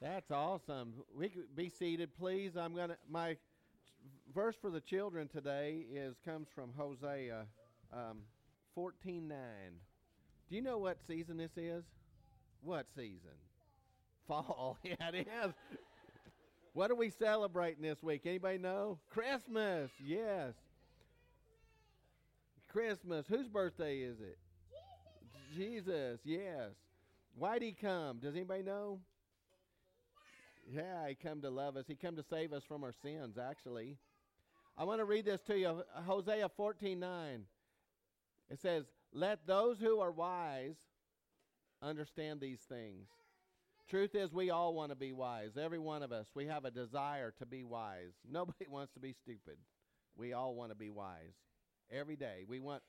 That's awesome. We could be seated, please. I'm gonna my verse for the children today is comes from Hosea um, fourteen nine. Do you know what season this is? What season? Fall. yeah, it is. what are we celebrating this week? Anybody know? Christmas. Yes. Christmas. Whose birthday is it? Jesus. Yes. Why'd he come? Does anybody know? Yeah, he come to love us. He come to save us from our sins, actually. I want to read this to you. Hosea 14 9. It says, Let those who are wise understand these things. Truth is, we all want to be wise. Every one of us. We have a desire to be wise. Nobody wants to be stupid. We all want to be wise. Every day. We want.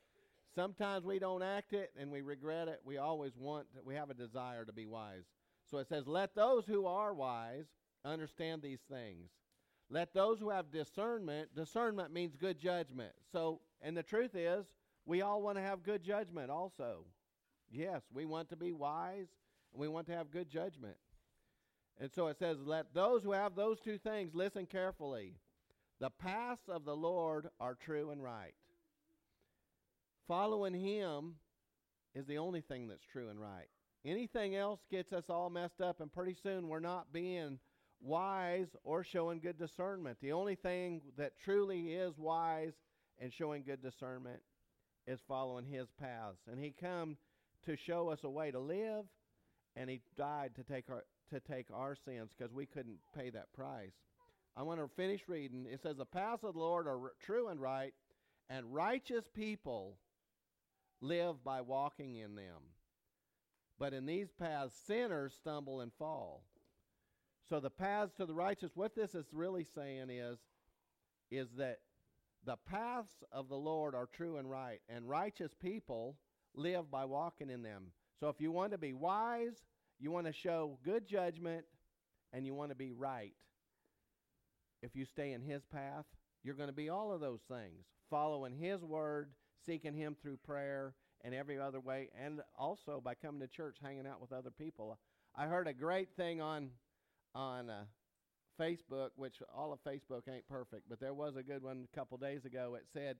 Sometimes we don't act it and we regret it. We always want, we have a desire to be wise. So it says, Let those who are wise understand these things. Let those who have discernment, discernment means good judgment. So, and the truth is, we all want to have good judgment also. Yes, we want to be wise and we want to have good judgment. And so it says, Let those who have those two things listen carefully. The paths of the Lord are true and right. Following Him is the only thing that's true and right. Anything else gets us all messed up, and pretty soon we're not being wise or showing good discernment. The only thing that truly is wise and showing good discernment is following His paths. And He come to show us a way to live, and He died to take our to take our sins because we couldn't pay that price. I want to finish reading. It says, "The paths of the Lord are true and right, and righteous people live by walking in them." But in these paths, sinners stumble and fall. So the paths to the righteous, what this is really saying is, is that the paths of the Lord are true and right, and righteous people live by walking in them. So if you want to be wise, you want to show good judgment, and you want to be right. If you stay in His path, you're going to be all of those things, following His word, seeking Him through prayer, and every other way, and also by coming to church, hanging out with other people. I heard a great thing on on uh, Facebook, which all of Facebook ain't perfect, but there was a good one a couple days ago. It said,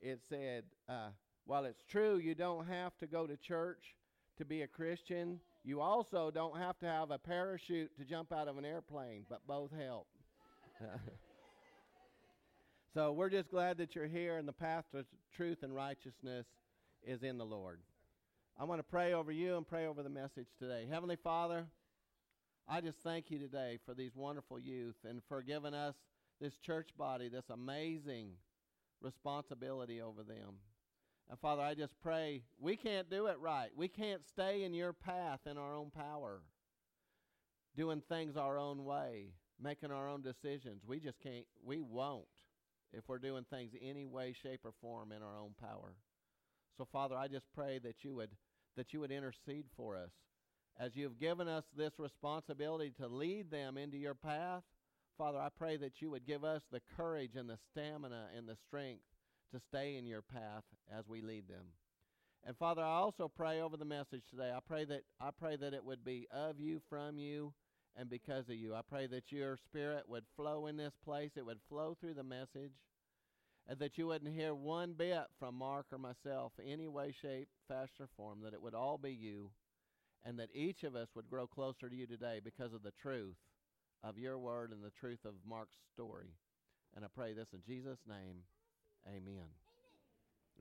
it said, uh, while it's true you don't have to go to church to be a Christian, you also don't have to have a parachute to jump out of an airplane, but both help. so we're just glad that you're here, and the path to truth and righteousness is in the Lord. I want to pray over you and pray over the message today. Heavenly Father, I just thank you today for these wonderful youth and for giving us this church body this amazing responsibility over them. And Father, I just pray we can't do it right. We can't stay in your path in our own power, doing things our own way, making our own decisions. We just can't, we won't if we're doing things any way, shape, or form in our own power. So, Father, I just pray that you would that you would intercede for us as you've given us this responsibility to lead them into your path. Father, I pray that you would give us the courage and the stamina and the strength to stay in your path as we lead them. And Father, I also pray over the message today. I pray that I pray that it would be of you, from you, and because of you. I pray that your spirit would flow in this place. It would flow through the message and that you wouldn't hear one bit from Mark or myself, any way, shape, fashion, or form, that it would all be you, and that each of us would grow closer to you today because of the truth of your word and the truth of Mark's story. And I pray this in Jesus' name. Amen.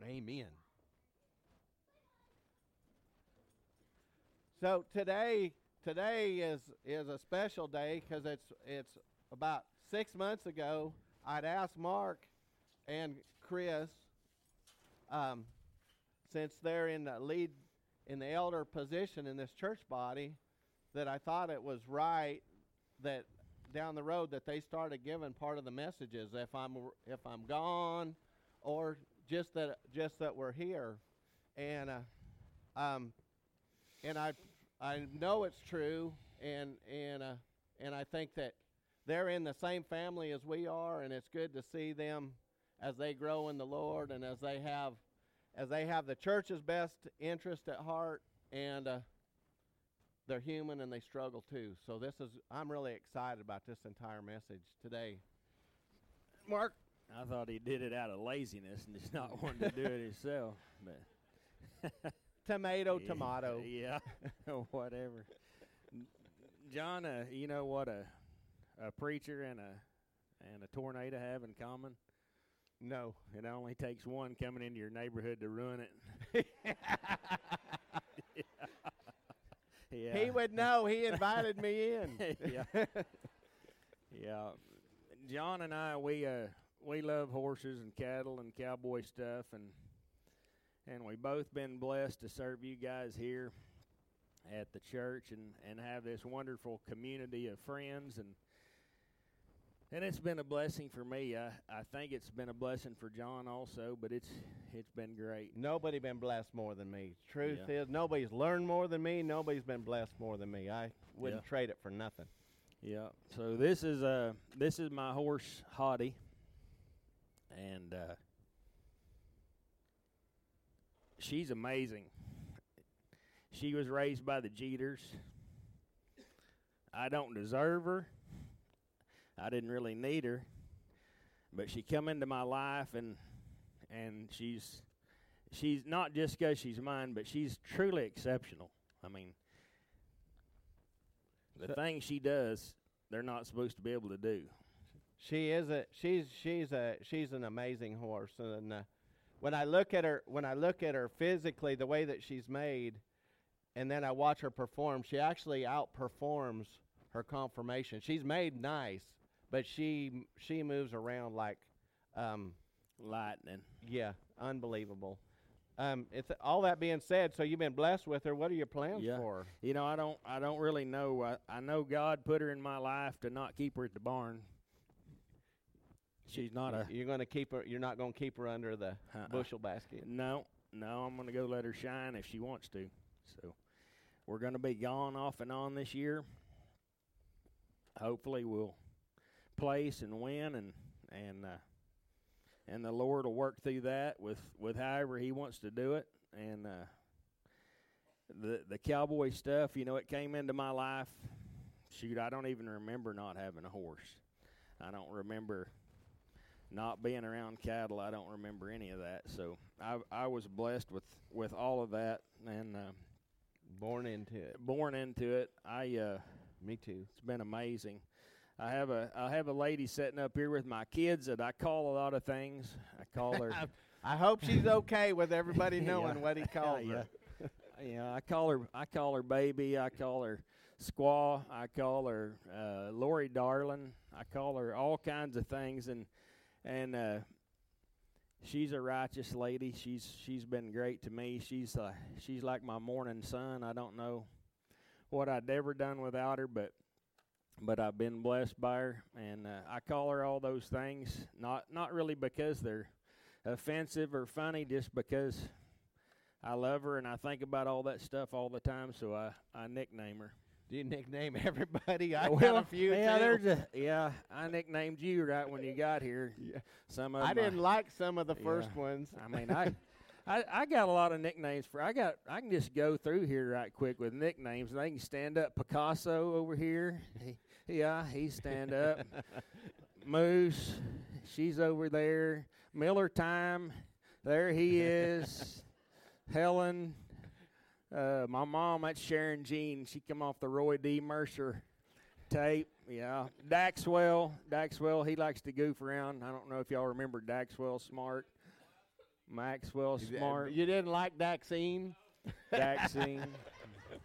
Amen. Amen. So today, today is is a special day because it's it's about six months ago. I'd asked Mark and Chris, um, since they're in the lead in the elder position in this church body, that I thought it was right that down the road that they started giving part of the messages if I'm if I'm gone, or just that just that we're here, and uh, um, and I I know it's true, and and uh, and I think that they're in the same family as we are, and it's good to see them as they grow in the Lord and as they have as they have the church's best interest at heart and uh, they're human and they struggle too. So this is I'm really excited about this entire message today. Mark, I thought he did it out of laziness and just not wanting to do it himself. But tomato, Yeah, tomato. Yeah, whatever. John, uh, you know what a a preacher and a and a tornado have in common? No. It only takes one coming into your neighborhood to ruin it. yeah. He would know. He invited me in. yeah. Yeah. John and I we uh we love horses and cattle and cowboy stuff and and we both been blessed to serve you guys here at the church and and have this wonderful community of friends and and it's been a blessing for me. I I think it's been a blessing for John also, but it's it's been great. Nobody been blessed more than me. Truth Yeah. is, nobody's learned more than me. Nobody's been blessed more than me. I wouldn't Yeah. trade it for nothing. Yeah. So this is uh this is my horse Hottie, and uh, she's amazing. She was raised by the Jeters. I don't deserve her. I didn't really need her, but she come into my life and and she's she's not just 'cause she's mine, but she's truly exceptional. I mean, the So- things she does, they're not supposed to be able to do. She is a she's she's a she's an amazing horse, and uh, when I look at her when I look at her physically, the way that she's made, and then I watch her perform, she actually outperforms her conformation. She's made nice, but she she moves around like, um, Lightning. yeah, unbelievable. Um, it's all that being said. So you've been blessed with her. What are your plans Yeah. for her? You know, I don't I don't really know. I, I know God put her in my life to not keep her at the barn. She's not a You're going to keep her. You're not going to keep her under the uh-uh. bushel basket. No, no, I'm going to go let her shine if she wants to. So we're going to be gone off and on this year. Hopefully, we'll place and win, and and uh, and the Lord will work through that with with however He wants to do it. And uh, the the cowboy stuff, you know, it came into my life. Shoot, I don't even remember not having a horse. I don't remember not being around cattle. I don't remember any of that. So I I was blessed with with all of that and uh, Born into it. born into it. I uh, Me too. it's been amazing. I have a I have a lady sitting up here with my kids that I call a lot of things. I call her I hope she's okay with everybody Yeah. knowing what he calls yeah. her. yeah, I call her I call her baby. I call her squaw. I call her uh, Lori darling. I call her all kinds of things and and uh, she's a righteous lady. She's she's been great to me. She's uh, she's like my morning sun. I don't know what I'd ever done without her, but but I've been blessed by her, and uh, I call her all those things. Not not really because they're offensive or funny, just because I love her and I think about all that stuff all the time. So I I nickname her. Do you nickname everybody? I well, got a few yeah, too. there's a yeah. I nicknamed you right when you got here. Yeah. Some of I didn't like some of the first ones. I mean, I, I, I got a lot of nicknames for. I got. I can just go through here right quick with nicknames, and I can stand up. Picasso over here. He, yeah, he stand up. Moose, she's over there. Miller Time, there he is. Helen, uh, my mom, that's Sharon Jean. She come off the Roy D. Mercer tape. Yeah, Daxwell. Daxwell, he likes to goof around. I don't know if y'all remember Daxwell Smart. Maxwell Smart. You didn't like Daxine? Daxine.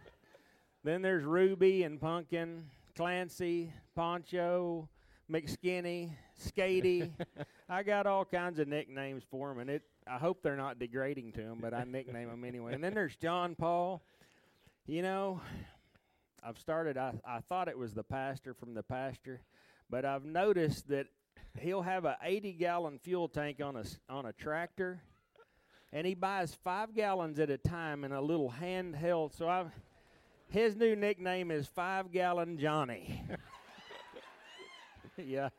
then there's Ruby and Pumpkin, Clancy, Poncho, McSkinny, Skatey. I got all kinds of nicknames for him, and it. I hope they're not degrading to him, but I nickname him anyway. And then there's John Paul. You know, I've started. I I thought it was the pastor from the pasture, but I've noticed that he'll have a 80 gallon fuel tank on a on a tractor and he buys five gallons at a time in a little handheld. So I, his new nickname is Five Gallon Johnny. yeah,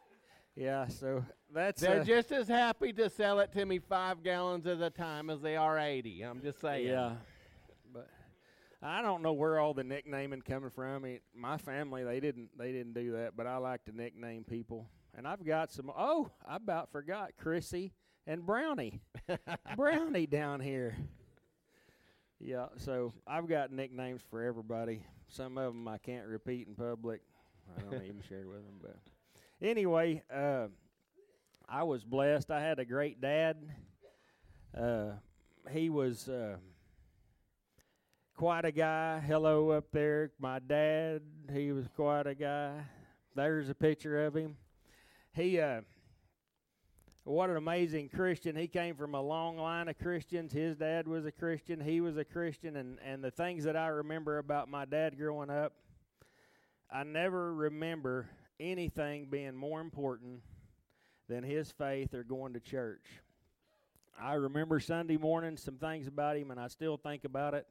yeah. So that's They're uh, just as happy to sell it to me five gallons at a time as they are 80. I'm just saying. yeah. But I don't know where all the nicknaming coming from. I mean, my family they didn't they didn't do that, but I like to nickname people. And I've got some. Oh, I about forgot Chrissy and Brownie. Brownie down here. Yeah, so I've got nicknames for everybody. Some of them I can't repeat in public. I don't even share with them. But anyway, uh, I was blessed. I had a great dad. Uh, he was uh, quite a guy. Hello up there, my dad. He was quite a guy. There's a picture of him. He, uh, what an amazing Christian. He came from a long line of Christians. His dad was a Christian. He was a Christian. And, and the things that I remember about my dad growing up, I never remember anything being more important than his faith or going to church. I remember Sunday morning some things about him, and I still think about it.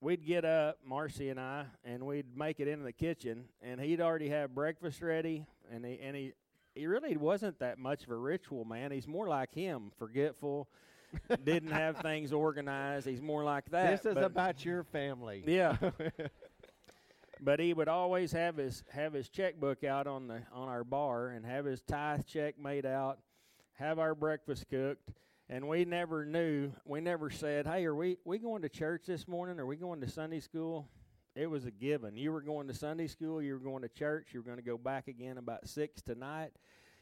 We'd get up, Marcy and I, and we'd make it into the kitchen, and he'd already have breakfast ready, and he and he he really wasn't that much of a ritual man. He's more like him, forgetful, didn't have things organized. He's more like that. This is but- about your family. yeah. but he would always have his have his checkbook out on the on our bar and have his tithe check made out, have our breakfast cooked, and we never knew. We never said, "Hey, are we we going to church this morning? Are we going to Sunday school?" It was a given. You were going to Sunday school. You were going to church. You were going to go back again about six tonight.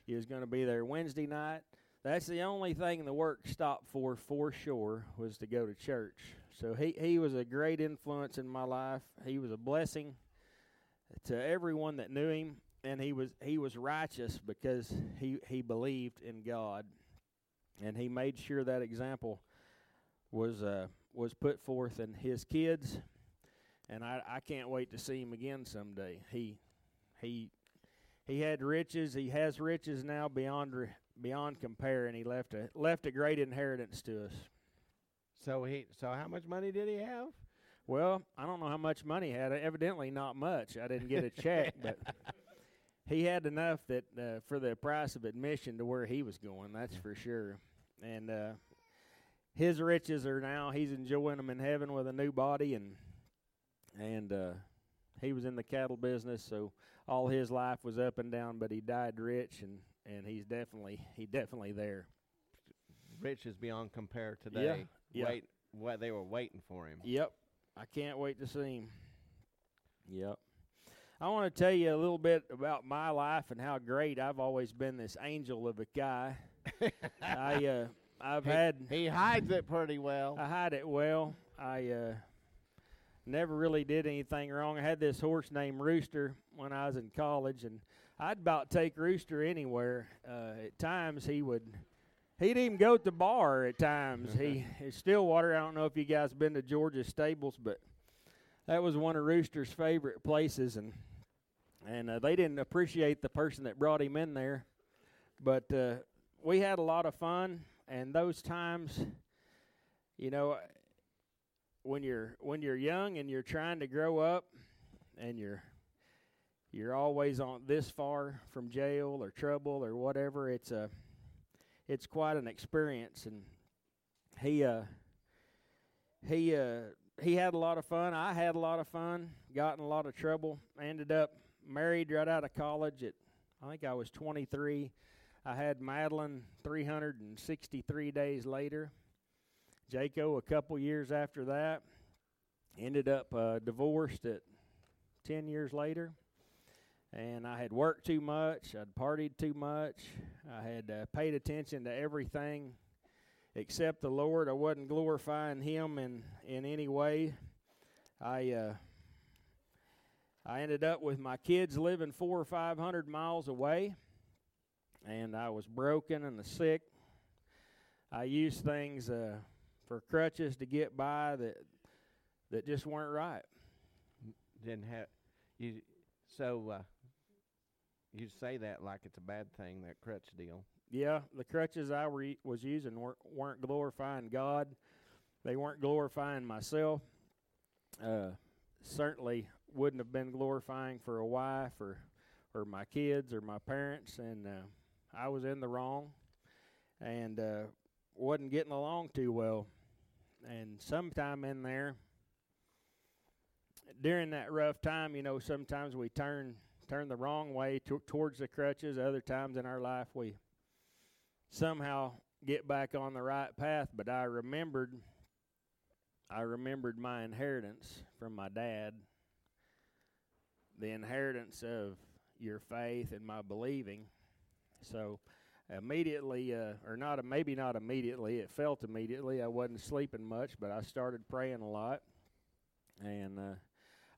You was going to be there Wednesday night. That's the only thing the work stopped for, for sure, was to go to church. So he, he was a great influence in my life. He was a blessing to everyone that knew him, and he was he was righteous because he, he believed in God, and he made sure that example was uh, was put forth in his kids, and I, I can't wait to see him again someday. He he he had riches. He has riches now beyond re- beyond compare, and he left a left a great inheritance to us. So he. So how much money did he have? Well, I don't know how much money he had. Evidently, not much. I didn't get a check, but he had enough that uh, for the price of admission to where he was going. That's for sure. And uh, his riches are now he's enjoying them in heaven with a new body, and and uh, he was in the cattle business, so all his life was up and down. But he died rich, and and he's definitely he definitely there. Rich is beyond compare today. yeah. Wait, what they were waiting for him. Yep. I can't wait to see him. Yep. I want to tell you a little bit about my life and how great I've always been this angel of a guy. I uh I've He- had He hides it pretty well. I hide it well. I uh never really did anything wrong. I had this horse named Rooster when I was in college and I'd about take Rooster anywhere. Uh at times he would He'd even go to the bar at times. he in Stillwater. I don't know if you guys been to Georgia Stables, but that was one of Rooster's favorite places, and and uh, they didn't appreciate the person that brought him in there. But uh, we had a lot of fun, and those times, you know, when you're when you're young and you're trying to grow up, and you're you're always on this far from jail or trouble or whatever. It's a it's quite an experience, and he uh he uh he had a lot of fun. I had a lot of fun. Got in a lot of trouble. Ended up married right out of college at I think I was 23. I had Madeline 363 days later. Jaco a couple years after that. Ended up uh, divorced at 10 years later. And I had worked too much. I'd partied too much. I had uh, paid attention to everything except the Lord. I wasn't glorifying Him in, in any way. I uh, I ended up with my kids living four or five hundred miles away, and I was broken and sick. I used things uh, for crutches to get by that that just weren't right. Didn't have you. So uh, you say that like it's a bad thing. That crutch deal. Yeah, the crutches I were, was using weren't, weren't glorifying God. They weren't glorifying myself. Uh, certainly wouldn't have been glorifying for a wife or or my kids or my parents, and uh, I was in the wrong, and uh, wasn't getting along too well. And sometime in there, during that rough time, you know, sometimes we turn turn the wrong way to, towards the crutches. Other times in our life, we somehow get back on the right path. But I remembered, I remembered my inheritance from my dad, the inheritance of your faith and my believing. So immediately, uh, or not, maybe not immediately. It felt immediately. I wasn't sleeping much, but I started praying a lot, and uh,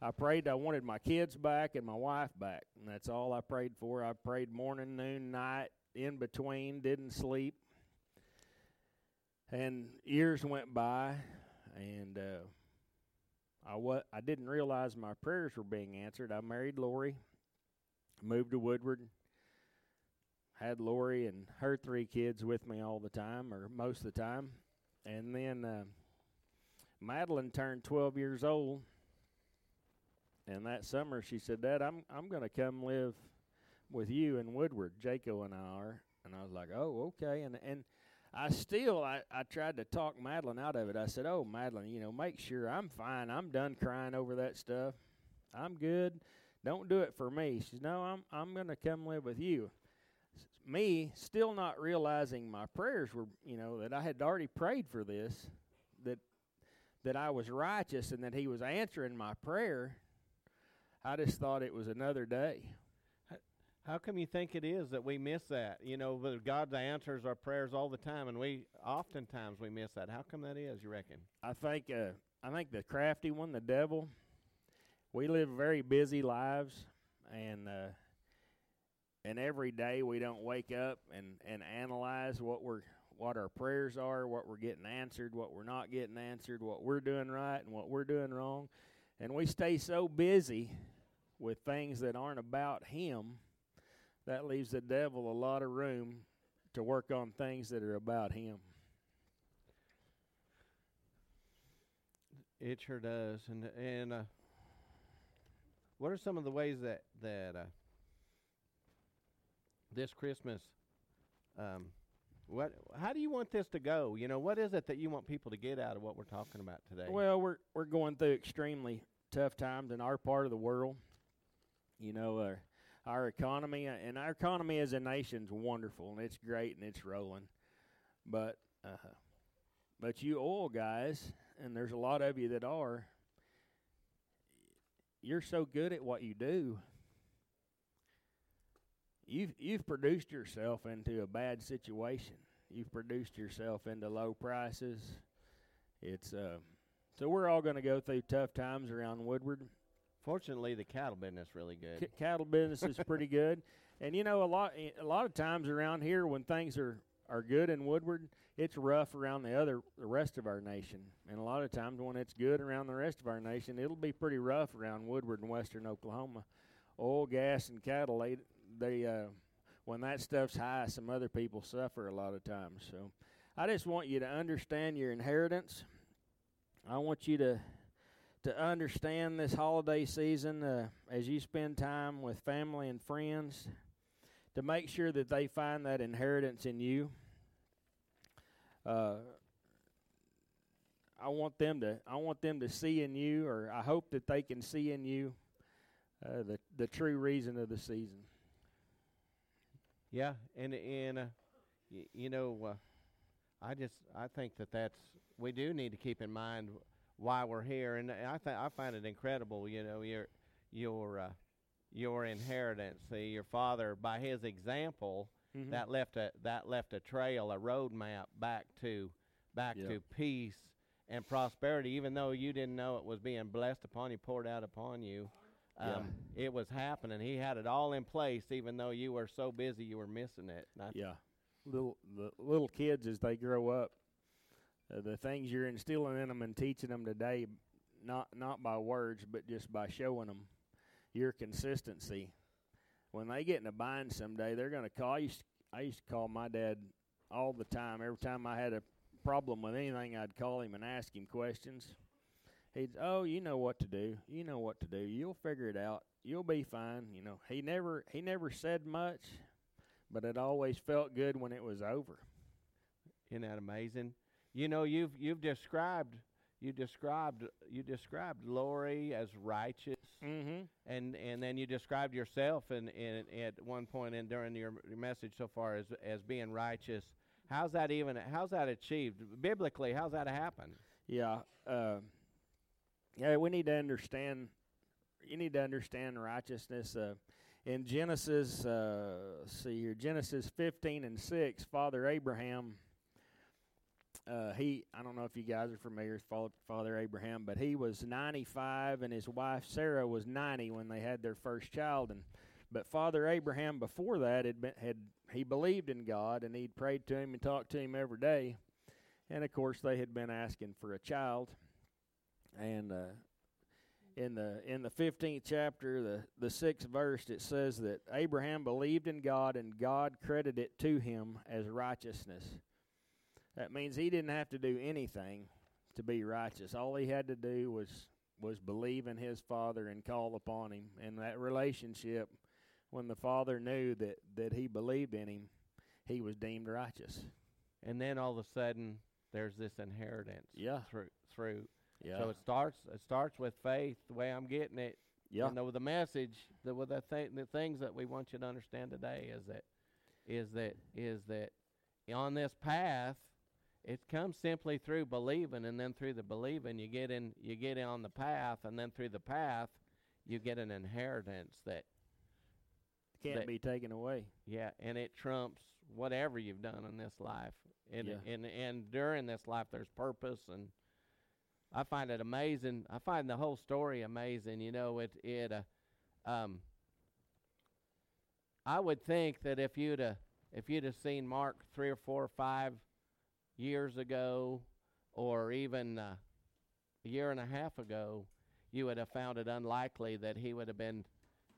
I prayed I wanted my kids back and my wife back, and that's all I prayed for. I prayed morning, noon, night, in between, didn't sleep. And years went by, and uh, I wa- I didn't realize my prayers were being answered. I married Lori, moved to Woodward, had Lori and her three kids with me all the time, or most of the time, and then uh, Madeline turned 12 years old and that summer, she said, "Dad, I'm I'm going to come live with you in Woodward. Jaco and I are." And I was like, "Oh, okay." And and I still I I tried to talk Madeline out of it. I said, "Oh, Madeline, you know, make sure I'm fine. I'm done crying over that stuff. I'm good. Don't do it for me." She said, "No, I'm I'm going to come live with you." Me still not realizing my prayers were, you know, that I had already prayed for this, that that I was righteous and that He was answering my prayer I just thought it was another day. How come you think it is that we miss that? You know, God answers our prayers all the time, and we oftentimes we miss that. How come that is? You reckon? I think uh, I think the crafty one, the devil. We live very busy lives, and uh, and every day we don't wake up and and analyze what we're what our prayers are, what we're getting answered, what we're not getting answered, what we're doing right and what we're doing wrong. And we stay so busy with things that aren't about Him, that leaves the devil a lot of room to work on things that are about Him. It sure does. And and uh, what are some of the ways that that uh, this Christmas um, what? How do you want this to go? You know, what is it that you want people to get out of what we're talking about today? Well, we're we're going through extremely tough times in our part of the world. You know, uh, our economy uh, and our economy as a nation is wonderful and it's great and it's rolling, but uh, but you oil guys, and there's a lot of you that are. You're so good at what you do. You've you've produced yourself into a bad situation. You've produced yourself into low prices. It's uh, so we're all going to go through tough times around Woodward. Fortunately, the cattle business really good. C- cattle business is pretty good, and you know a lot a lot of times around here when things are are good in Woodward, it's rough around the other the rest of our nation. And a lot of times when it's good around the rest of our nation, it'll be pretty rough around Woodward and western Oklahoma. Oil, gas, and cattle they they uh, when that stuff's high, some other people suffer a lot of times. So I just want you to understand your inheritance. I want you to to understand this holiday season uh, as you spend time with family and friends to make sure that they find that inheritance in you. Uh, I want them to I want them to see in you, or I hope that they can see in you uh, the the true reason of the season. Yeah, and and uh, y- you know, uh, I just I think that that's we do need to keep in mind why we're here, and I think I find it incredible. You know, your your uh, your inheritance. See, your father, by his example, mm-hmm. that left a that left a trail, a roadmap back to back yep. to peace and prosperity. Even though you didn't know it was being blessed upon you, poured out upon you. Um, yeah. It was happening. He had it all in place, even though you were so busy you were missing it. yeah, little the little kids as they grow up, uh, the things you're instilling in them and teaching them today, not not by words, but just by showing them your consistency. When they get in a bind someday, they're going to call. I used I used to call my dad all the time. Every time I had a problem with anything, I'd call him and ask him questions he'd oh you know what to do you know what to do you'll figure it out you'll be fine you know he never he never said much but it always felt good when it was over isn't that amazing you know you've you've described you described you described Lori as righteous, Mm-hmm. and and then you described yourself in, in at one point in during your, your message so far as as being righteous. How's that even? How's that achieved biblically? How's that happen? Yeah. Uh, yeah, we need to understand. You need to understand righteousness. Uh, in Genesis, uh, see here, Genesis 15 and 6, Father Abraham, uh, he, I don't know if you guys are familiar with Father, Abraham, but he was 95 and his wife Sarah was 90 when they had their first child. And but Father Abraham before that had been, had he believed in God and he'd prayed to him and talked to him every day. And of course, they had been asking for a child. And uh, in the in the fifteenth chapter, the the sixth verse, it says that Abraham believed in God, and God credited it to him as righteousness. That means he didn't have to do anything to be righteous. All he had to do was was believe in his father and call upon him. And that relationship, when the father knew that that he believed in him, he was deemed righteous. And then all of a sudden, there's this inheritance. Yeah. Through through. Yeah. So it starts. It starts with faith. The way I'm getting it. yeah. You know, the message, the with the, th- the things that we want you to understand today is that, is that is that, on this path, it comes simply through believing, and then through the believing, you get in, you get on the path, and then through the path, you get an inheritance that, Can't that- be taken away. yeah, and it trumps whatever you've done in this life, and Yeah. and and during this life, there's purpose, and I find it amazing. I find the whole story amazing. You know, it it uh, um. I would think that if you'd uh, if you'd have seen Mark three or four or five years ago, or even uh, a year and a half ago, you would have found it unlikely that he would have been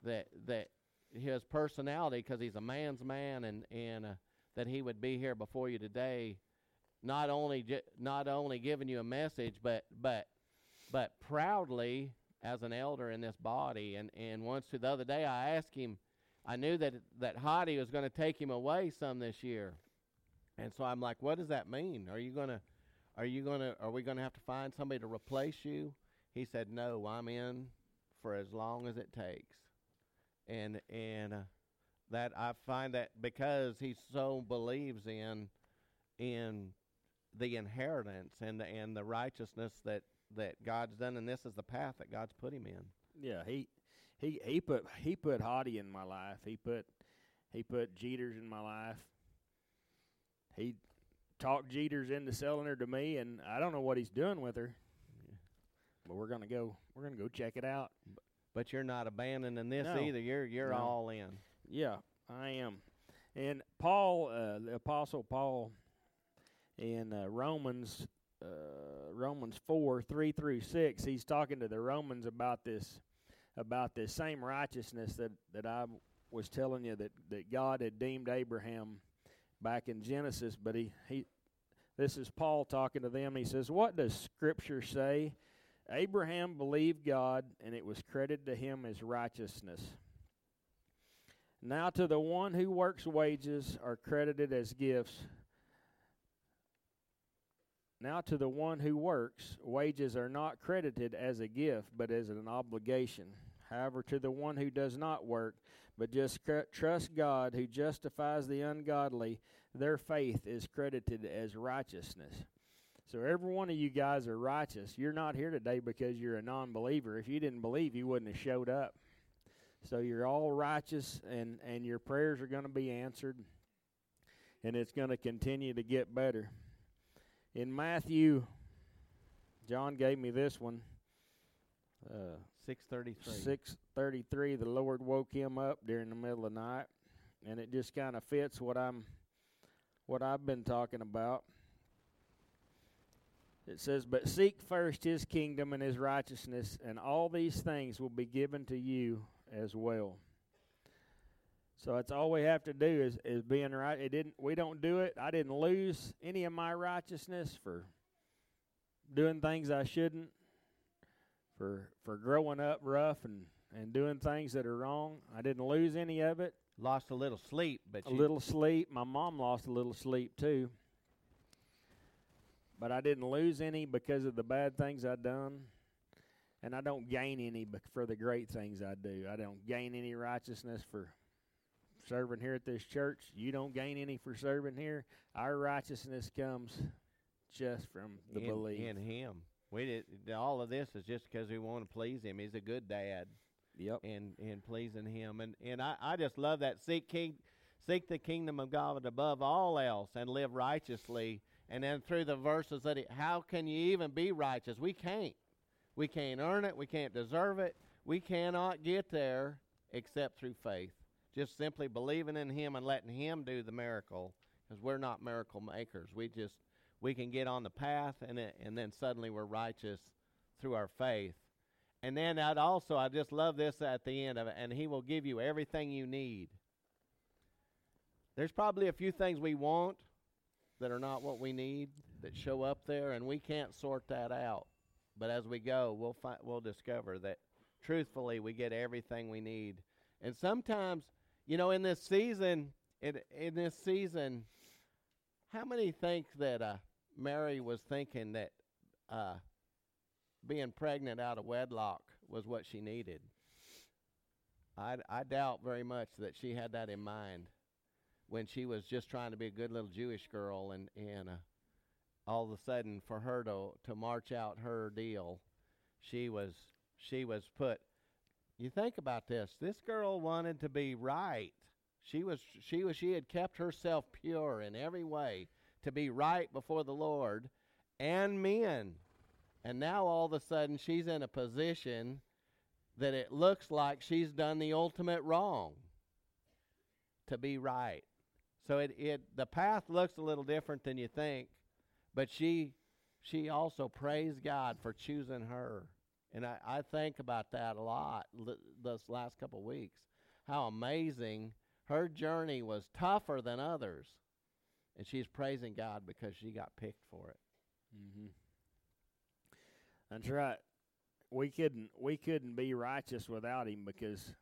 that that his personality, because he's a man's man, and and uh, that he would be here before you today, not only not only giving you a message, but but but proudly as an elder in this body. And and once the other day, I asked him. I knew that that Hottie was going to take him away some this year, and so I'm like, "What does that mean? Are you gonna, are you gonna, are we gonna have to find somebody to replace you?" He said, "No, I'm in for as long as it takes." And and uh, that I find that because he so believes in in the inheritance and the, and the righteousness that that God's done, and this is the path that God's put him in. Yeah, he he he put he put Hottie in my life. He put he put Jeters in my life. He talked Jeters into selling her to me, and I don't know what he's doing with her. But we're gonna go. We're gonna go check it out. But you're not abandoning this No. either. You're you're No. all in. Yeah, I am. And Paul, uh, the apostle Paul, in uh, Romans, uh, Romans four three through six, he's talking to the Romans about this, about this same righteousness that that I was telling you that that God had deemed Abraham back in Genesis. But he he, this is Paul talking to them. He says, "What does Scripture say?" Abraham believed God, and it was credited to him as righteousness. Now to the one who works, wages are credited as gifts. Now to the one who works, wages are not credited as a gift, but as an obligation. However, to the one who does not work, but just trusts God who justifies the ungodly, their faith is credited as righteousness. So every one of you guys are righteous. You're not here today because you're a non believer. If you didn't believe, you wouldn't have showed up. So you're all righteous, and, and your prayers are going to be answered, and it's going to continue to get better. In Matthew, John gave me this one. Uh, Six thirty three. Six thirty-three. The Lord woke him up during the middle of the night, and it just kind of fits what I'm, what I've been talking about. It says, "But seek first His kingdom and His righteousness, and all these things will be given to you as well." So that's all we have to do is is being right. It didn't. We don't do it. I didn't lose any of my righteousness for doing things I shouldn't for for growing up rough and and doing things that are wrong. I didn't lose any of it. Lost a little sleep, but A little sleep. My mom lost a little sleep too. but I didn't lose any because of the bad things I'd done. And I don't gain any for the great things I do. I don't gain any righteousness for serving here at this church. You don't gain any for serving here. Our righteousness comes just from the in, belief in Him. We did all of this is just because we want to please Him. He's a good dad. Yep. And and pleasing Him, and and I I just love that seek king, seek the kingdom of God above all else, and live righteously. And then through the verses that he, how can you even be righteous? We can't. We can't earn it. We can't deserve it. We cannot get there except through faith. Just simply believing in Him and letting Him do the miracle, because we're not miracle makers. We just we can get on the path, and and then suddenly we're righteous through our faith. And then I'd also I just love this at the end of it, and He will give you everything you need. There's probably a few things we want that are not what we need that show up there, and we can't sort that out. But as we go, we'll find we'll discover that truthfully we get everything we need. And sometimes, you know, in this season, in in this season, how many think that uh, Mary was thinking that uh, being pregnant out of wedlock was what she needed? I I doubt very much that she had that in mind when she was just trying to be a good little Jewish girl and and uh, all of a sudden for her to to march out her deal, she was she was put. You think about this. This girl wanted to be right. She was she was she had kept herself pure in every way to be right before the Lord and men. And now all of a sudden she's in a position that it looks like she's done the ultimate wrong to be right. So it, it the path looks a little different than you think, but she she also praised God for choosing her. And I, I think about that a lot l- this last couple of weeks. How amazing her journey was tougher than others. And she's praising God because she got picked for it. Mm-hmm. That's right. We couldn't we couldn't be righteous without him because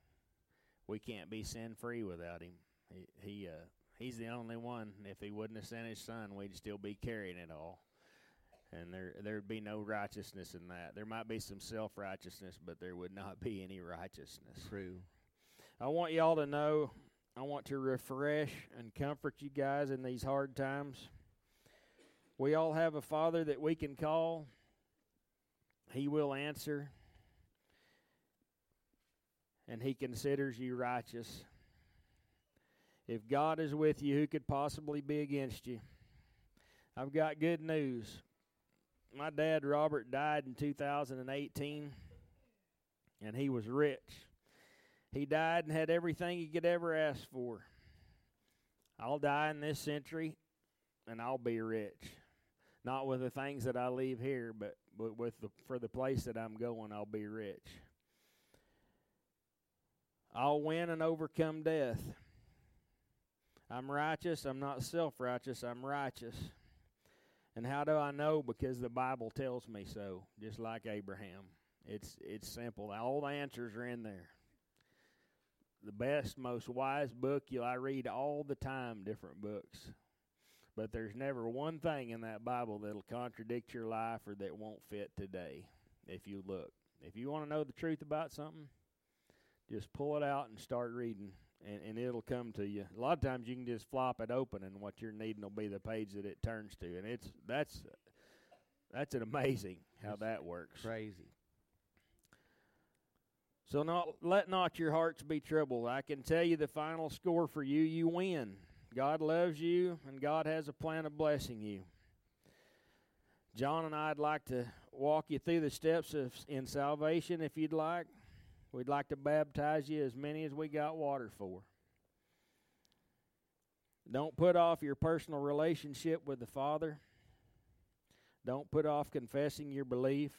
we can't be sin free without him. He he uh He's the only one. If he wouldn't have sent his son, we'd still be carrying it all. And there there'd be no righteousness in that. There might be some self righteousness, but there would not be any righteousness. True. I want y'all to know I want to refresh and comfort you guys in these hard times. We all have a father that we can call. He will answer. And he considers you righteous. If God is with you, who could possibly be against you? I've got good news. My dad, Robert, died in 2018, and he was rich. He died and had everything he could ever ask for. I'll die in this century, and I'll be rich. Not with the things that I leave here, but, but with the, for the place that I'm going, I'll be rich. I'll win and overcome death. I'm righteous. I'm not self righteous. I'm righteous. And how do I know? Because the Bible tells me so, just like Abraham. It's it's simple. All the answers are in there. The best, most wise book you I read all the time, different books. But there's never one thing in that Bible that'll contradict your life or that won't fit today if you look. If you want to know the truth about something, just pull it out and start reading and, and it'll come to you. A lot of times you can just flop it open, and what you're needing will be the page that it turns to, and it's that's that's an amazing how it's that works. Crazy. So not let not your hearts be troubled. I can tell you the final score for you: you win. God loves you, and God has a plan of blessing you. John and I'd like to walk you through the steps of in salvation, if you'd like. We'd like to baptize you as many as we got water for. Don't put off your personal relationship with the Father. Don't put off confessing your belief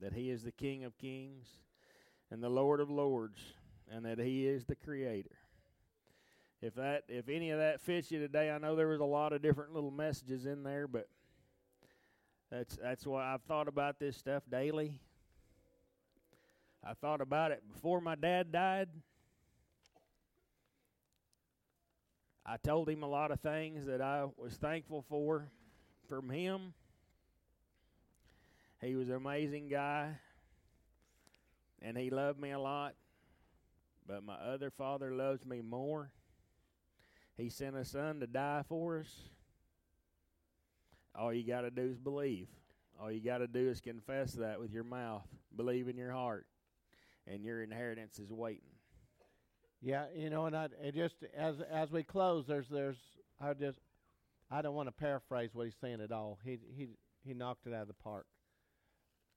that He is the King of Kings and the Lord of Lords and that He is the Creator. If that if any of that fits you today, I know there was a lot of different little messages in there, but that's that's why I've thought about this stuff daily I thought about it before my dad died. I told him a lot of things that I was thankful for from him. He was an amazing guy, and he loved me a lot. But my other father loves me more. He sent a son to die for us. All you got to do is believe. All you got to do is confess that with your mouth, believe in your heart, and your inheritance is waiting. Yeah, you know, and I it just as as we close, there's there's I just I don't want to paraphrase what he's saying at all. He he he knocked it out of the park.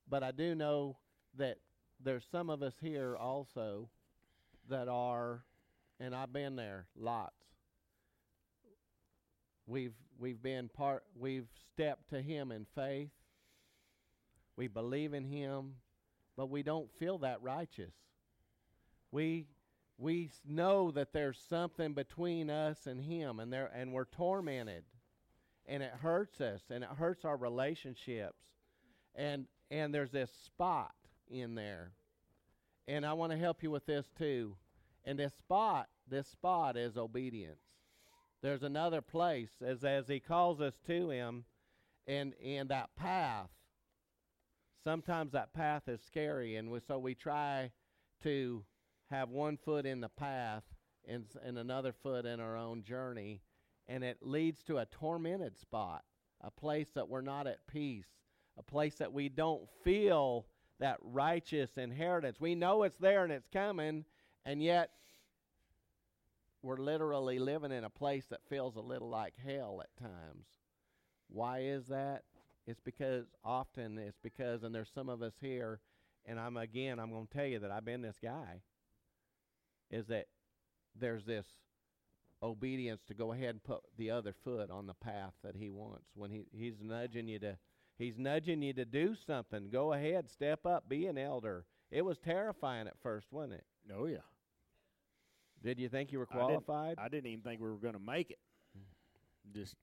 But I do know that there's some of us here also that are, and I've been there lots. We've we've been part. We've stepped to Him in faith. We believe in Him, but we don't feel that righteous. We we know that there's something between us and him and there and we're tormented and it hurts us and it hurts our relationships and and there's this spot in there. And i want to help you with this too. And this spot this spot is obedience. There's another place as as he calls us to him and and that path sometimes that path is scary and we, so we try to have one foot in the path and, and another foot in our own journey, and it leads to a tormented spot, a place that we're not at peace, a place that we don't feel that righteous inheritance. We know it's there and it's coming, and yet we're literally living in a place that feels a little like hell at times. Why is that? It's because often it's because, and there's some of us here, and I'm again, I'm going to tell you that I've been this guy is that there's this obedience to go ahead and put the other foot on the path that he wants when he, he's nudging you to he's nudging you to do something go ahead step up be an elder it was terrifying at first wasn't it Oh yeah. did you think you were I didn't- qualified I didn't even think we were going to make it. Just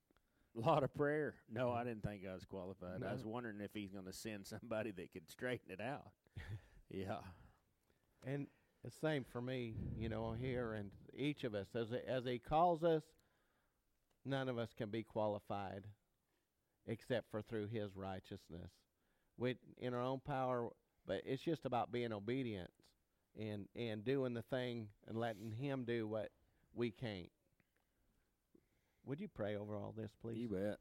a lot of prayer. No, I didn't think I was qualified. I was wondering if he's going to send somebody that could straighten it out. yeah. and the same for me you know here and each of us as as he calls us none of us can be qualified except for through his righteousness we in our own power but it's just about being obedient and and doing the thing and letting him do what we can't would you pray over all this please You bet.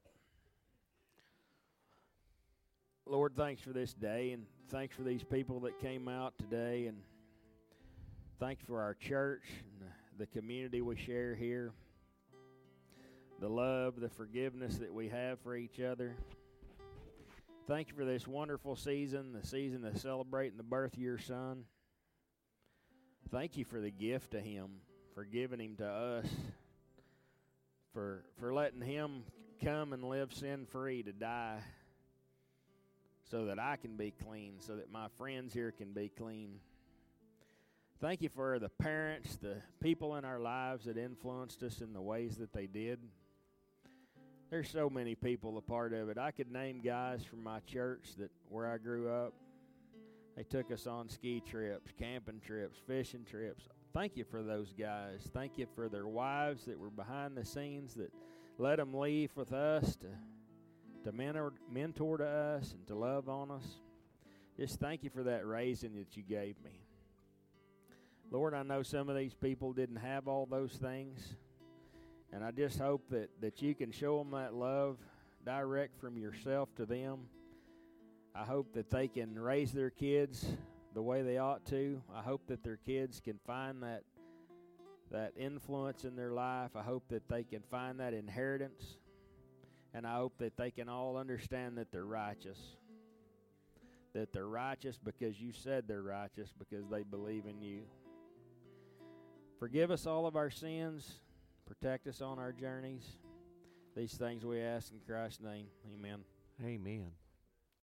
Lord, thanks for this day and thanks for these people that came out today and thanks for our church and the community we share here. The love, the forgiveness that we have for each other. Thank you for this wonderful season, the season of celebrating the birth of your son. Thank you for the gift of him, for giving him to us, for for letting him come and live sin free to die so that I can be clean, so that my friends here can be clean. Thank you for the parents, the people in our lives that influenced us in the ways that they did. There's so many people a part of it. I could name guys from my church that where I grew up. They took us on ski trips, camping trips, fishing trips. Thank you for those guys. Thank you for their wives that were behind the scenes that let them leave with us to to mentor, mentor to us and to love on us. Just thank you for that raising that you gave me. Lord, I know some of these people didn't have all those things, and I just hope that, that you can show them that love direct from yourself to them. I hope that they can raise their kids the way they ought to. I hope that their kids can find that that influence in their life. I hope that they can find that inheritance. And I hope that they can all understand that they're righteous. That they're righteous because you said they're righteous because they believe in you. Forgive us all of our sins. Protect us on our journeys. These things we ask in Christ's name. Amen. amen